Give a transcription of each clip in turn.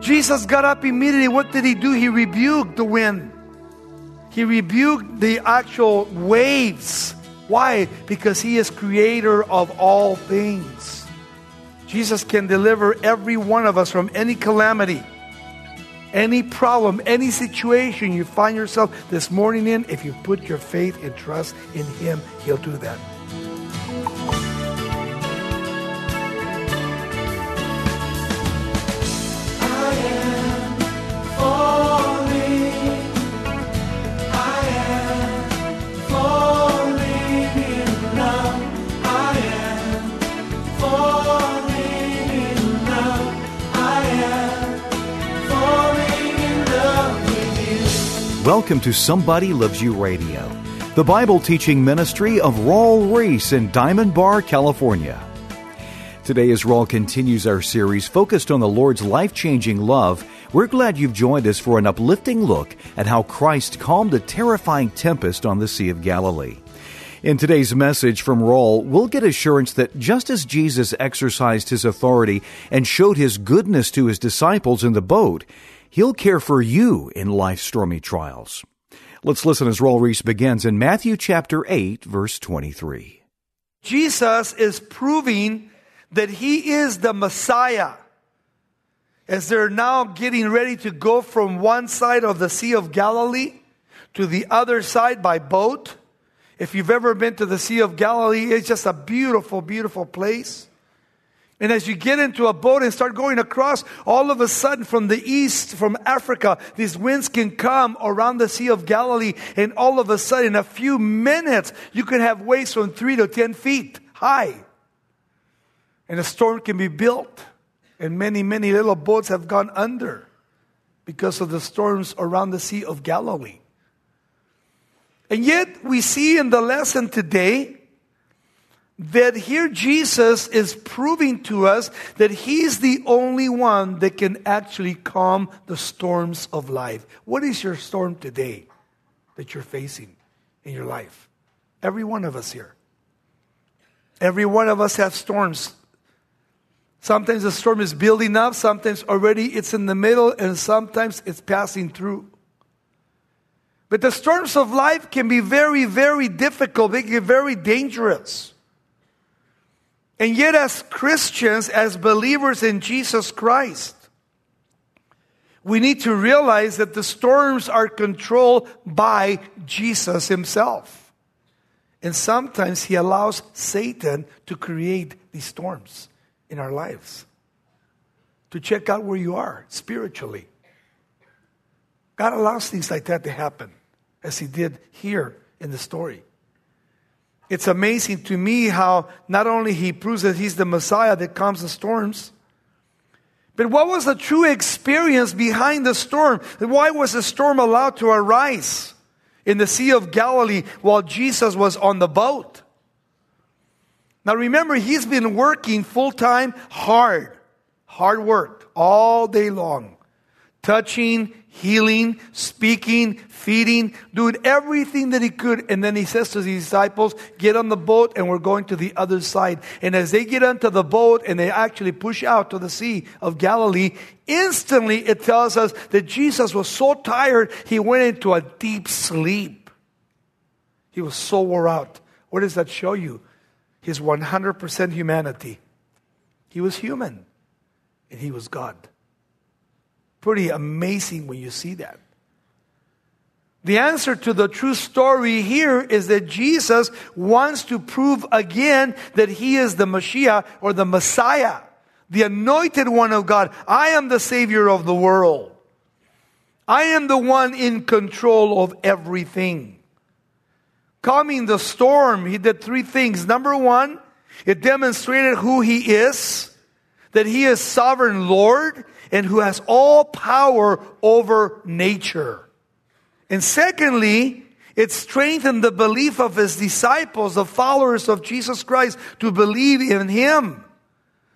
Jesus got up immediately. What did he do? He rebuked the wind. He rebuked the actual waves. Why? Because he is creator of all things. Jesus can deliver every one of us from any calamity, any problem, any situation you find yourself this morning in. If you put your faith and trust in him, he'll do that. Welcome to Somebody Loves You Radio, the Bible teaching ministry of Raul Ries in Diamond Bar, California. Today, as Raul continues our series focused on the Lord's life changing love, we're glad you've joined us for an uplifting look at how Christ calmed a terrifying tempest on the Sea of Galilee. In today's message from Raul, we'll get assurance that just as Jesus exercised his authority and showed his goodness to his disciples in the boat, He'll care for you in life's stormy trials. Let's listen as Raul Ries begins in Matthew chapter 8, verse 23. Jesus is proving that he is the Messiah. As they're now getting ready to go from one side of the Sea of Galilee to the other side by boat. If you've ever been to the Sea of Galilee, it's just a beautiful, beautiful place. And as you get into a boat and start going across, all of a sudden from the east, from Africa, these winds can come around the Sea of Galilee. And all of a sudden, in a few minutes, you can have waves from three to 10 feet high. And a storm can be built. And many, many little boats have gone under because of the storms around the Sea of Galilee. And yet, we see in the lesson today that here Jesus is proving to us that He's the only one that can actually calm the storms of life. What is your storm today that you're facing in your life? Every one of us here. Every one of us have storms. Sometimes the storm is building up, sometimes already it's in the middle, and sometimes it's passing through. But the storms of life can be very, very difficult, they can be very dangerous. And yet, as Christians, as believers in Jesus Christ, we need to realize that the storms are controlled by Jesus himself. And sometimes he allows Satan to create these storms in our lives to check out where you are spiritually. God allows things like that to happen, as he did here in the story. It's amazing to me how not only he proves that he's the Messiah that calms the storms, but what was the true experience behind the storm? Why was the storm allowed to arise in the Sea of Galilee while Jesus was on the boat? Now remember, he's been working full time, hard, hard work all day long, touching, healing, speaking, feeding, doing everything that he could. And then he says to his disciples, get on the boat and we're going to the other side. And as they get onto the boat and they actually push out to the Sea of Galilee, instantly it tells us that Jesus was so tired, he went into a deep sleep. He was so wore out. What does that show you? His 100% humanity. He was human and he was God pretty amazing when you see that. The answer to the true story here is that Jesus wants to prove again that he is the Messiah or the Messiah, the anointed one of God. I am the Savior of the world. I am the one in control of everything. Calming the storm, he did three things. Number one, it demonstrated who he is, that he is sovereign Lord, and who has all power over nature. And secondly, it strengthened the belief of his disciples, the followers of Jesus Christ, to believe in him.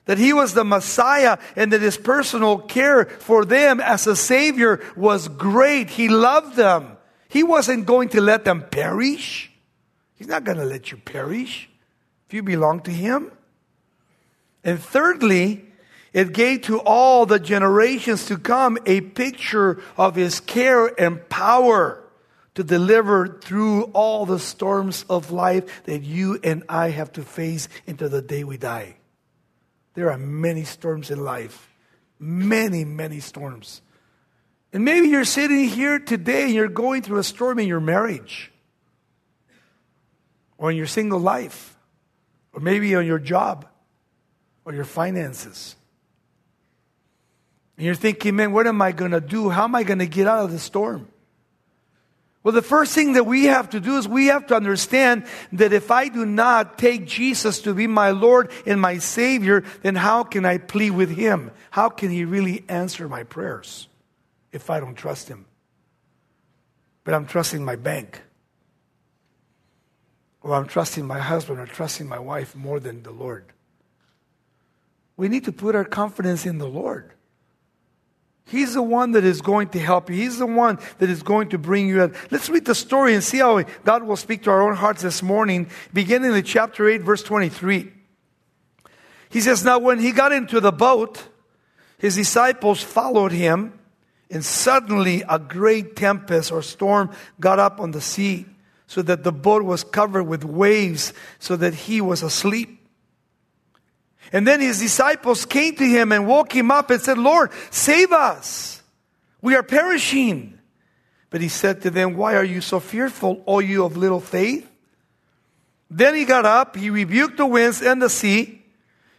That he was the Messiah and that his personal care for them as a Savior was great. He loved them. He wasn't going to let them perish. He's not going to let you perish if you belong to him. And thirdly, It gave to all the generations to come a picture of his care and power to deliver through all the storms of life that you and I have to face until the day we die. There are many storms in life. Many, many storms. And maybe you're sitting here today and you're going through a storm in your marriage or in your single life or maybe on your job or your finances. And you're thinking, man, what am I going to do? How am I going to get out of the storm? Well, the first thing that we have to do is we have to understand that if I do not take Jesus to be my Lord and my Savior, then how can I plead with Him? How can He really answer my prayers if I don't trust Him? But I'm trusting my bank, or I'm trusting my husband, or trusting my wife more than the Lord. We need to put our confidence in the Lord. He's the one that is going to help you. He's the one that is going to bring you out. Let's read the story and see how God will speak to our own hearts this morning, beginning in chapter 8, verse 23. He says, Now when he got into the boat, his disciples followed him, and suddenly a great tempest or storm got up on the sea, so that the boat was covered with waves, so that he was asleep. And then his disciples came to him and woke him up and said, Lord, save us. We are perishing. But he said to them, Why are you so fearful, O you of little faith? Then he got up, he rebuked the winds and the sea,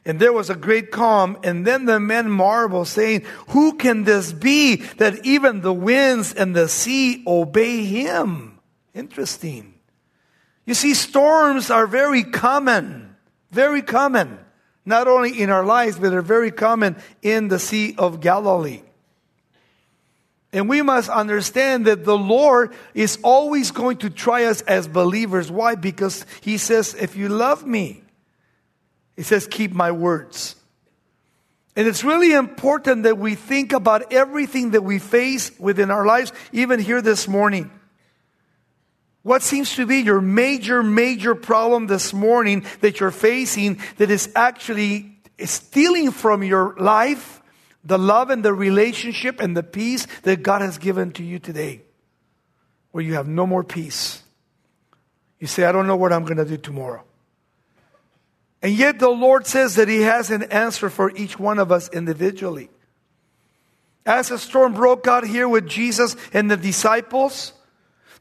and there was a great calm. And then the men marveled, saying, Who can this be that even the winds and the sea obey him? Interesting. You see, storms are very common, very common not only in our lives, but they're very common in the Sea of Galilee. And we must understand that the Lord is always going to try us as believers. Why? Because He says, if you love me, He says, keep my words. And it's really important that we think about everything that we face within our lives, even here this morning. What seems to be your major, major problem this morning that you're facing that is actually stealing from your life the love and the relationship and the peace that God has given to you today? Where you have no more peace. You say, I don't know what I'm going to do tomorrow. And yet the Lord says that He has an answer for each one of us individually. As a storm broke out here with Jesus and the disciples,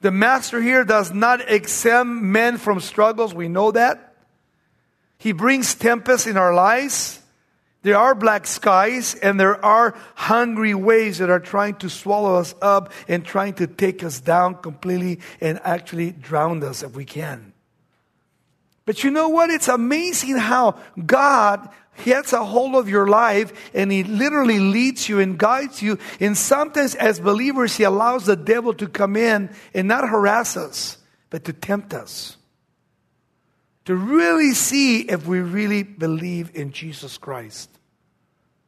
the master here does not exempt men from struggles. We know that. He brings tempests in our lives. There are black skies and there are hungry waves that are trying to swallow us up and trying to take us down completely and actually drown us if we can. But you know what? It's amazing how God gets a hold of your life and He literally leads you and guides you. And sometimes, as believers, He allows the devil to come in and not harass us, but to tempt us. To really see if we really believe in Jesus Christ.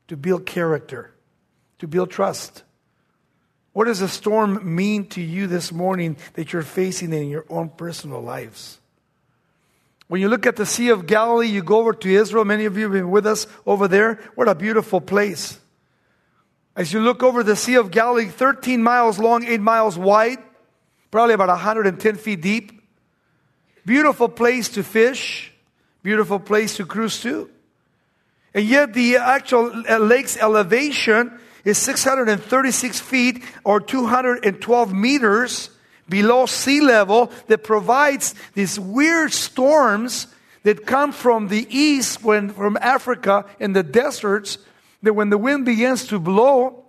To build character, to build trust. What does a storm mean to you this morning that you're facing in your own personal lives? When you look at the Sea of Galilee, you go over to Israel. Many of you have been with us over there. What a beautiful place. As you look over the Sea of Galilee, 13 miles long, 8 miles wide, probably about 110 feet deep. Beautiful place to fish, beautiful place to cruise to. And yet, the actual uh, lake's elevation is 636 feet or 212 meters below sea level that provides these weird storms that come from the east when from Africa in the deserts that when the wind begins to blow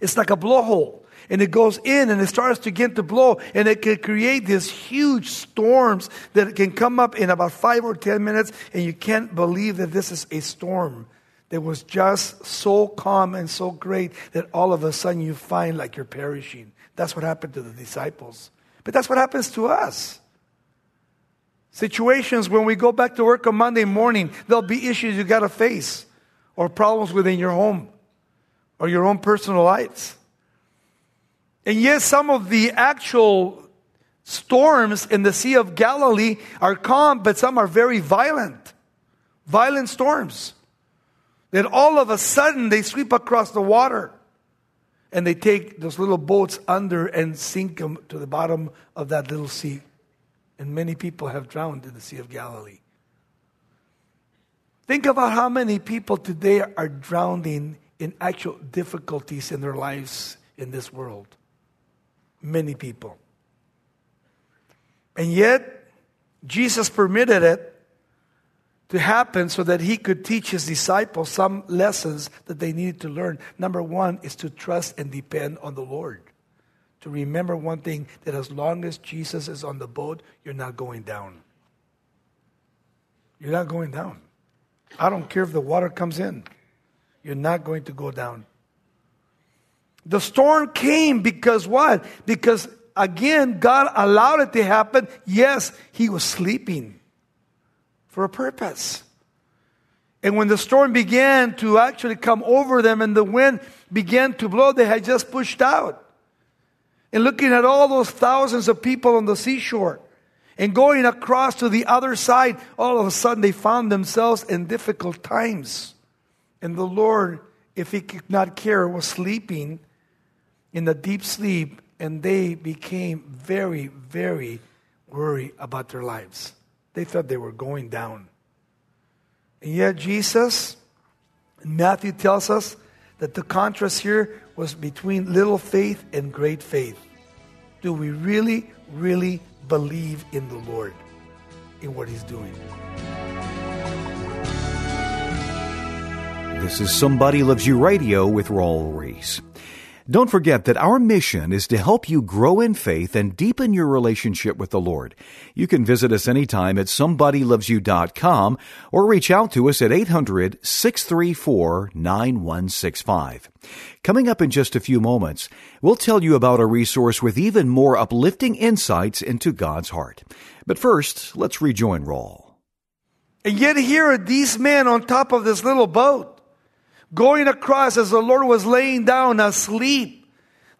it's like a blowhole. And it goes in and it starts to get to blow. And it can create these huge storms that can come up in about 5 or 10 minutes. And you can't believe that this is a storm that was just so calm and so great that all of a sudden you find like you're perishing that's what happened to the disciples. But that's what happens to us. Situations when we go back to work on Monday morning, there'll be issues you got to face, or problems within your home, or your own personal lives. And yes, some of the actual storms in the Sea of Galilee are calm, but some are very violent. Violent storms. Then all of a sudden they sweep across the water and they take those little boats under and sink them to the bottom of that little sea. And many people have drowned in the Sea of Galilee. Think about how many people today are drowning in actual difficulties in their lives in this world. Many people. And yet, Jesus permitted it to happen so that he could teach his disciples some lessons that they needed to learn. Number one is to trust and depend on the Lord. To remember one thing that as long as Jesus is on the boat, you're not going down. You're not going down. I don't care if the water comes in, you're not going to go down. The storm came because what? Because again, God allowed it to happen. Yes, he was sleeping for a purpose. And when the storm began to actually come over them and the wind began to blow, they had just pushed out. And looking at all those thousands of people on the seashore and going across to the other side, all of a sudden they found themselves in difficult times. And the Lord, if He could not care, was sleeping in a deep sleep, and they became very, very worried about their lives. They thought they were going down. And yet, Jesus, Matthew tells us that the contrast here was between little faith and great faith. Do we really, really believe in the Lord, in what He's doing? This is Somebody Loves You Radio with Raul Ries. Don't forget that our mission is to help you grow in faith and deepen your relationship with the Lord. You can visit us anytime at somebodylovesyou.com or reach out to us at 800-634-9165. Coming up in just a few moments, we'll tell you about a resource with even more uplifting insights into God's heart. But first, let's rejoin Raul. And yet here are these men on top of this little boat going across as the Lord was laying down asleep.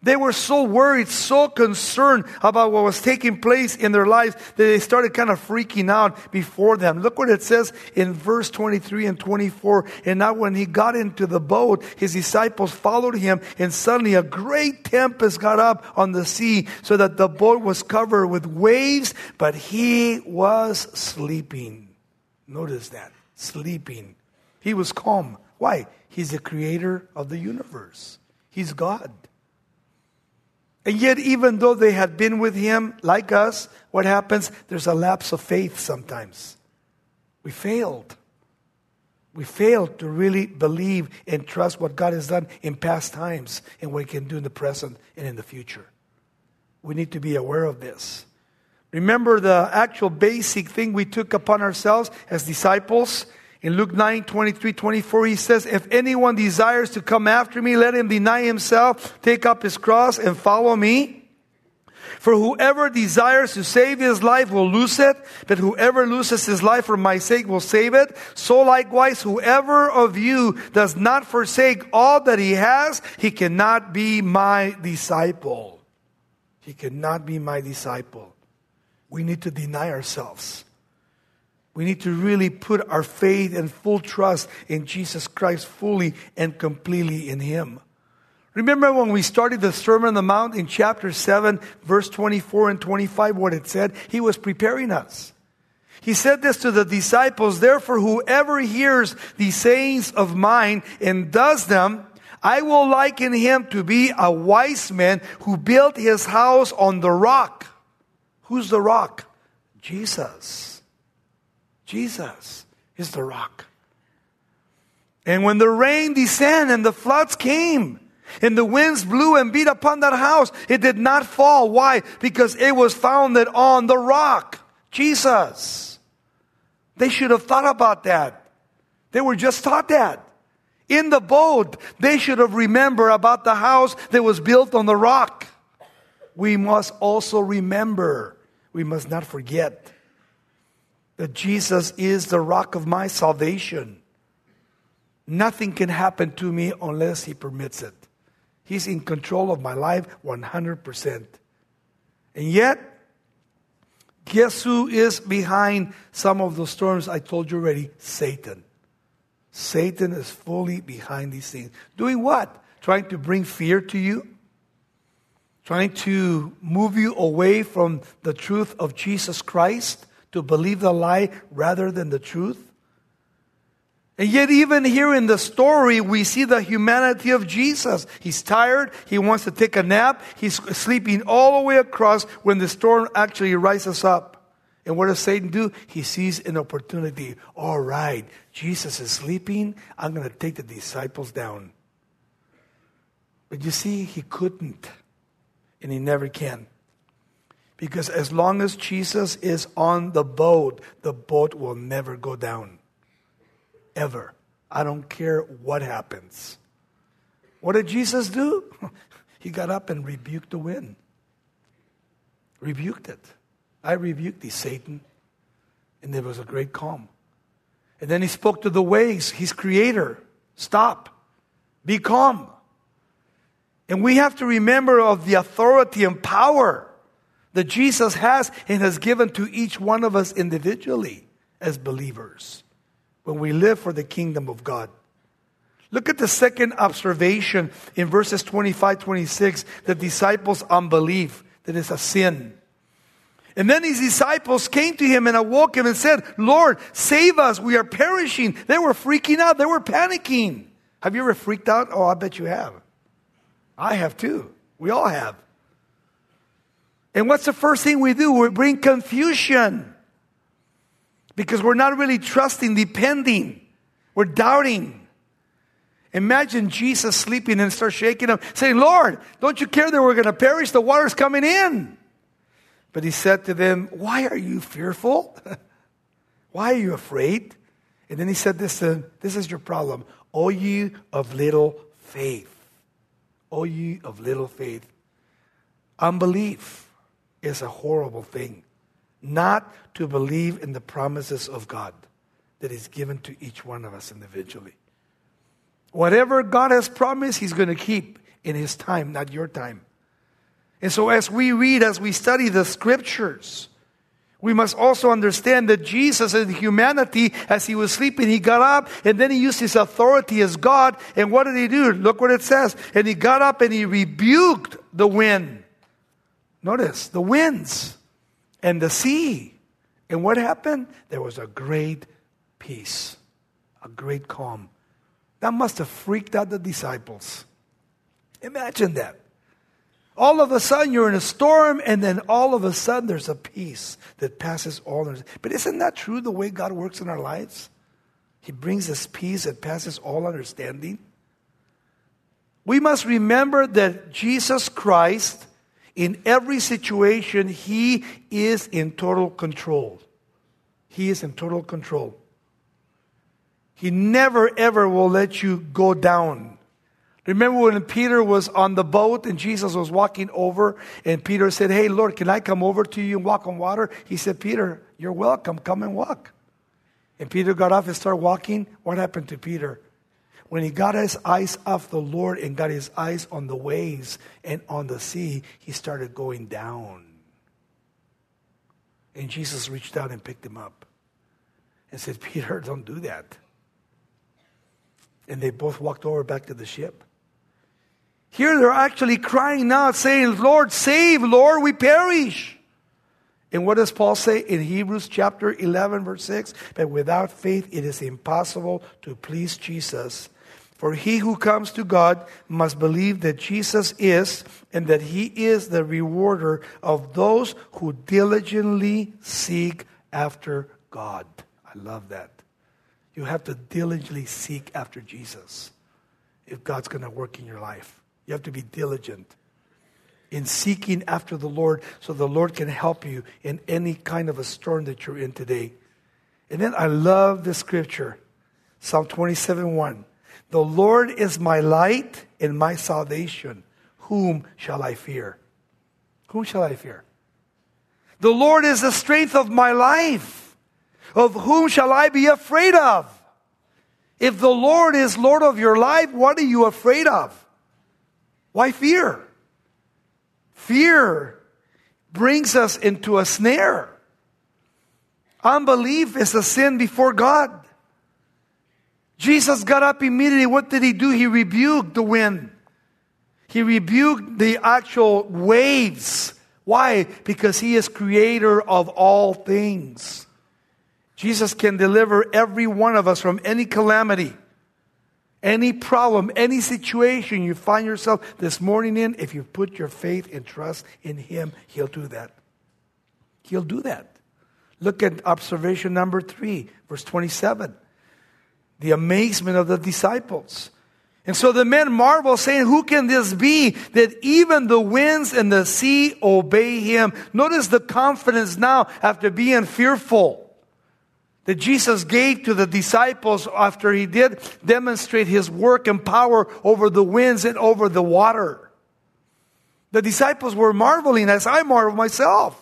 They were so worried, so concerned about what was taking place in their lives that they started kind of freaking out before them. Look what it says in verse 23 and 24. And now when he got into the boat, his disciples followed him and suddenly a great tempest got up on the sea so that the boat was covered with waves, but he was sleeping. Notice that. Sleeping. He was calm. Why? He's the creator of the universe. He's God. And yet, even though they had been with him, like us, what happens? There's a lapse of faith sometimes. We failed. We failed to really believe and trust what God has done in past times and what He can do in the present and in the future. We need to be aware of this. Remember the actual basic thing we took upon ourselves as disciples in Luke 9, 23, 24, he says, If anyone desires to come after me, let him deny himself, take up his cross, and follow me. For whoever desires to save his life will lose it, but whoever loses his life for my sake will save it. So likewise, whoever of you does not forsake all that he has, he cannot be my disciple. He cannot be my disciple. We need to deny ourselves. We need to really put our faith and full trust in Jesus Christ fully and completely in Him. Remember when we started the Sermon on the Mount in chapter 7, verse 24 and 25, what it said? He was preparing us. He said this to the disciples, therefore whoever hears these sayings of mine and does them, I will liken him to be a wise man who built his house on the rock. Who's the rock? Jesus. Jesus is the rock. And when the rain descended and the floods came, and the winds blew and beat upon that house, it did not fall. Why? Because it was founded on the rock, Jesus. They should have thought about that. They were just taught that. In the boat, they should have remembered about the house that was built on the rock. We must also remember, we must not forget that Jesus is the rock of my salvation. Nothing can happen to me unless He permits it. He's in control of my life 100%. And yet, guess who is behind some of the storms I told you already? Satan. Satan is fully behind these things. Doing what? Trying to bring fear to you? Trying to move you away from the truth of Jesus Christ to believe the lie rather than the truth? And yet, even here in the story, we see the humanity of Jesus. He's tired. He wants to take a nap. He's sleeping all the way across when the storm actually rises up. And what does Satan do? He sees an opportunity. All right, Jesus is sleeping. I'm going to take the disciples down. But you see, he couldn't. And he never can. Because as long as Jesus is on the boat, the boat will never go down ever. I don't care what happens. What did Jesus do? he got up and rebuked the wind. Rebuked it. I rebuked thee, Satan. And there was a great calm. And then he spoke to the waves, his creator. Stop. Be calm. And we have to remember of the authority and power that Jesus has and has given to each one of us individually as believers when we live for the kingdom of God. Look at the second observation in verses 25 26 the disciples' unbelief, that is a sin. And then his disciples came to him and awoke him and said, Lord, save us. We are perishing. They were freaking out. They were panicking. Have you ever freaked out? Oh, I bet you have. I have too. We all have. And what's the first thing we do? We bring confusion because we're not really trusting, depending. We're doubting. Imagine Jesus sleeping and start shaking him, saying, Lord, don't you care that we're going to perish? The water's coming in. But he said to them, Why are you fearful? Why are you afraid? And then he said this to them, This is your problem. O you of little faith. O you of little faith. Unbelief is a horrible thing not to believe in the promises of God that is given to each one of us individually. Whatever God has promised, He's going to keep in His time, not your time. And so, as we read, as we study the scriptures, we must also understand that Jesus in humanity, as he was sleeping, he got up and then he used his authority as God. And what did he do? Look what it says. And he got up and he rebuked the wind. Notice the winds and the sea. And what happened? There was a great peace, a great calm. That must have freaked out the disciples. Imagine that. All of a sudden, you're in a storm, and then all of a sudden, there's a peace that passes all. Understanding. But isn't that true the way God works in our lives? He brings this peace that passes all understanding. We must remember that Jesus Christ in every situation, He is in total control. He is in total control. He never, ever will let you go down. Remember when Peter was on the boat and Jesus was walking over, and Peter said, Hey, Lord, can I come over to you and walk on water? He said, Peter, you're welcome. Come and walk. And Peter got off and started walking. What happened to Peter? When he got his eyes off the Lord and got his eyes on the waves and on the sea, he started going down. And Jesus reached out and picked him up and said, Peter, don't do that. And they both walked over back to the ship. Here they're actually crying out, saying, Lord, save, Lord, we perish. And what does Paul say in Hebrews chapter 11, verse 6? But without faith, it is impossible to please Jesus. For he who comes to God must believe that Jesus is, and that he is the rewarder of those who diligently seek after God. I love that. You have to diligently seek after Jesus if God's going to work in your life. You have to be diligent in seeking after the Lord so the Lord can help you in any kind of a storm that you're in today. And then I love the scripture, Psalm 27 1. The Lord is my light and my salvation. Whom shall I fear? Whom shall I fear? The Lord is the strength of my life. Of whom shall I be afraid of? If the Lord is Lord of your life, what are you afraid of? Why fear? Fear brings us into a snare. Unbelief is a sin before God. Jesus got up immediately. What did he do? He rebuked the wind. He rebuked the actual waves. Why? Because he is creator of all things. Jesus can deliver every one of us from any calamity, any problem, any situation you find yourself this morning in. If you put your faith and trust in him, he'll do that. He'll do that. Look at observation number three, verse 27 the amazement of the disciples. And so the men marvel, saying, Who can this be that even the winds and the sea obey him? Notice the confidence now after being fearful that Jesus gave to the disciples after he did demonstrate his work and power over the winds and over the water. The disciples were marveling as I marvel myself.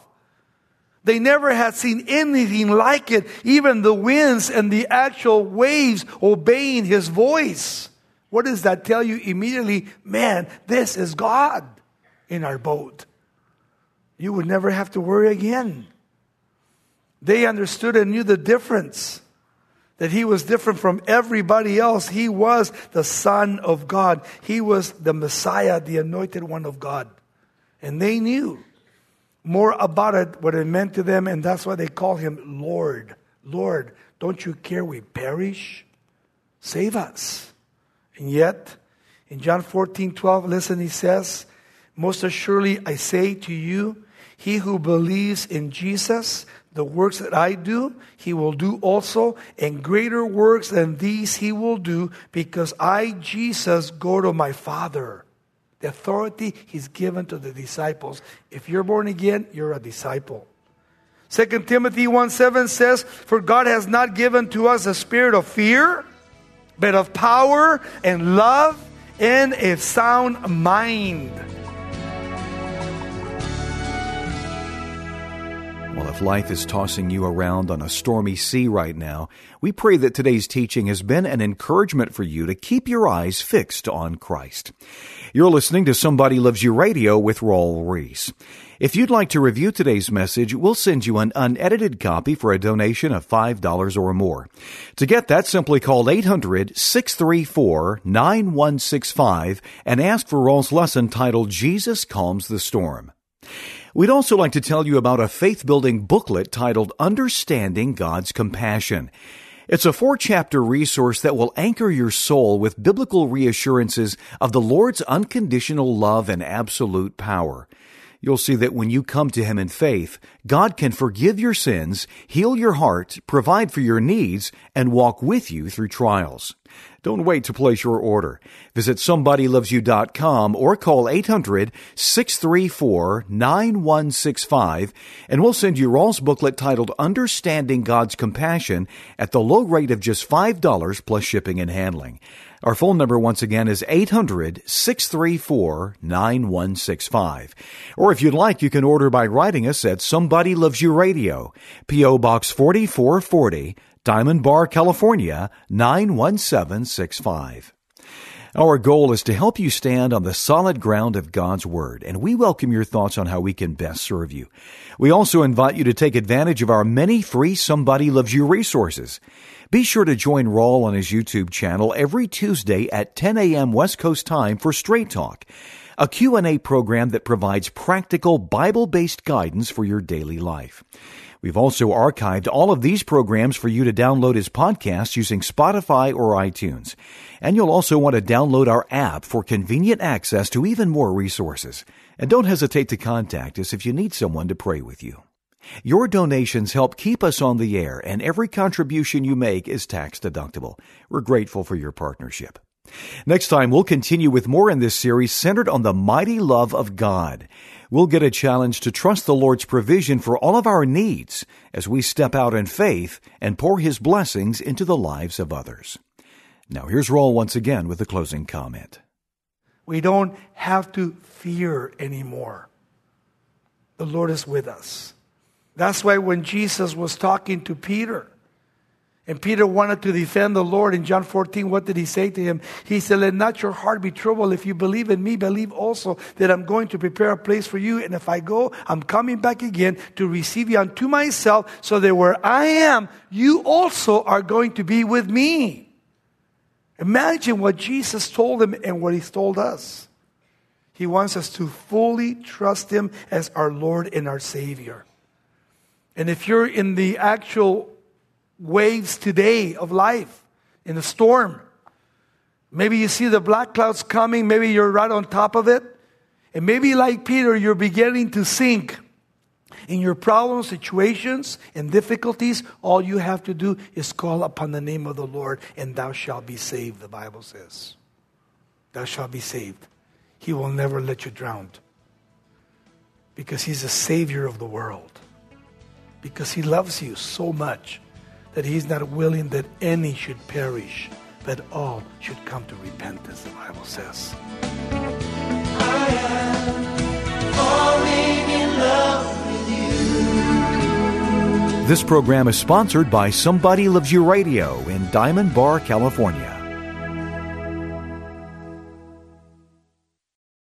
They never had seen anything like it, even the winds and the actual waves obeying his voice. What does that tell you immediately? Man, this is God in our boat. You would never have to worry again. They understood and knew the difference. That he was different from everybody else. He was the Son of God. He was the Messiah, the anointed one of God. And they knew more about it, what it meant to them, and that's why they call him Lord. Lord, don't you care we perish? Save us. And yet, in John 14, 12, listen, he says, Most assuredly I say to you, he who believes in Jesus, the works that I do, he will do also, and greater works than these he will do, because I, Jesus, go to my Father. The authority he's given to the disciples. If you're born again, you're a disciple. 2 Timothy 1 7 says, For God has not given to us a spirit of fear, but of power and love and a sound mind. Well, if life is tossing you around on a stormy sea right now, we pray that today's teaching has been an encouragement for you to keep your eyes fixed on Christ. You're listening to Somebody Loves You Radio with Raul Ries. If you'd like to review today's message, we'll send you an unedited copy for a donation of $5 or more. To get that, simply call 800 634 9165 and ask for Raul's lesson titled Jesus Calms the Storm. We'd also like to tell you about a faith building booklet titled Understanding God's Compassion. It's a four chapter resource that will anchor your soul with biblical reassurances of the Lord's unconditional love and absolute power. You'll see that when you come to Him in faith, God can forgive your sins, heal your heart, provide for your needs, and walk with you through trials. Don't wait to place your order. Visit somebodylovesyou.com or call 800 634 9165 and we'll send you Raul's booklet titled Understanding God's Compassion at the low rate of just $5 plus shipping and handling. Our phone number once again is 800 634 9165. Or if you'd like, you can order by writing us at Somebody Loves You Radio, P.O. Box 4440, Diamond Bar, California 91765. Our goal is to help you stand on the solid ground of God's Word, and we welcome your thoughts on how we can best serve you. We also invite you to take advantage of our many free Somebody Loves You resources. Be sure to join Raul on his YouTube channel every Tuesday at 10 a.m. West Coast time for Straight Talk, a Q&A program that provides practical Bible-based guidance for your daily life. We've also archived all of these programs for you to download as podcasts using Spotify or iTunes. And you'll also want to download our app for convenient access to even more resources. And don't hesitate to contact us if you need someone to pray with you. Your donations help keep us on the air, and every contribution you make is tax deductible. We're grateful for your partnership. Next time, we'll continue with more in this series centered on the mighty love of God. We'll get a challenge to trust the Lord's provision for all of our needs as we step out in faith and pour His blessings into the lives of others. Now, here's Raul once again with a closing comment. We don't have to fear anymore. The Lord is with us. That's why when Jesus was talking to Peter, and Peter wanted to defend the Lord in John 14, what did he say to him? He said, Let not your heart be troubled. If you believe in me, believe also that I'm going to prepare a place for you. And if I go, I'm coming back again to receive you unto myself, so that where I am, you also are going to be with me. Imagine what Jesus told him and what he's told us. He wants us to fully trust him as our Lord and our Savior. And if you're in the actual waves today of life, in a storm, maybe you see the black clouds coming, maybe you're right on top of it, and maybe like Peter, you're beginning to sink in your problems, situations, and difficulties, all you have to do is call upon the name of the Lord, and thou shalt be saved, the Bible says. Thou shalt be saved. He will never let you drown. Because He's the Savior of the world. Because He loves you so much that He's not willing that any should perish, but all should come to repentance, the Bible says. This program is sponsored by Somebody Loves You Radio in Diamond Bar, California.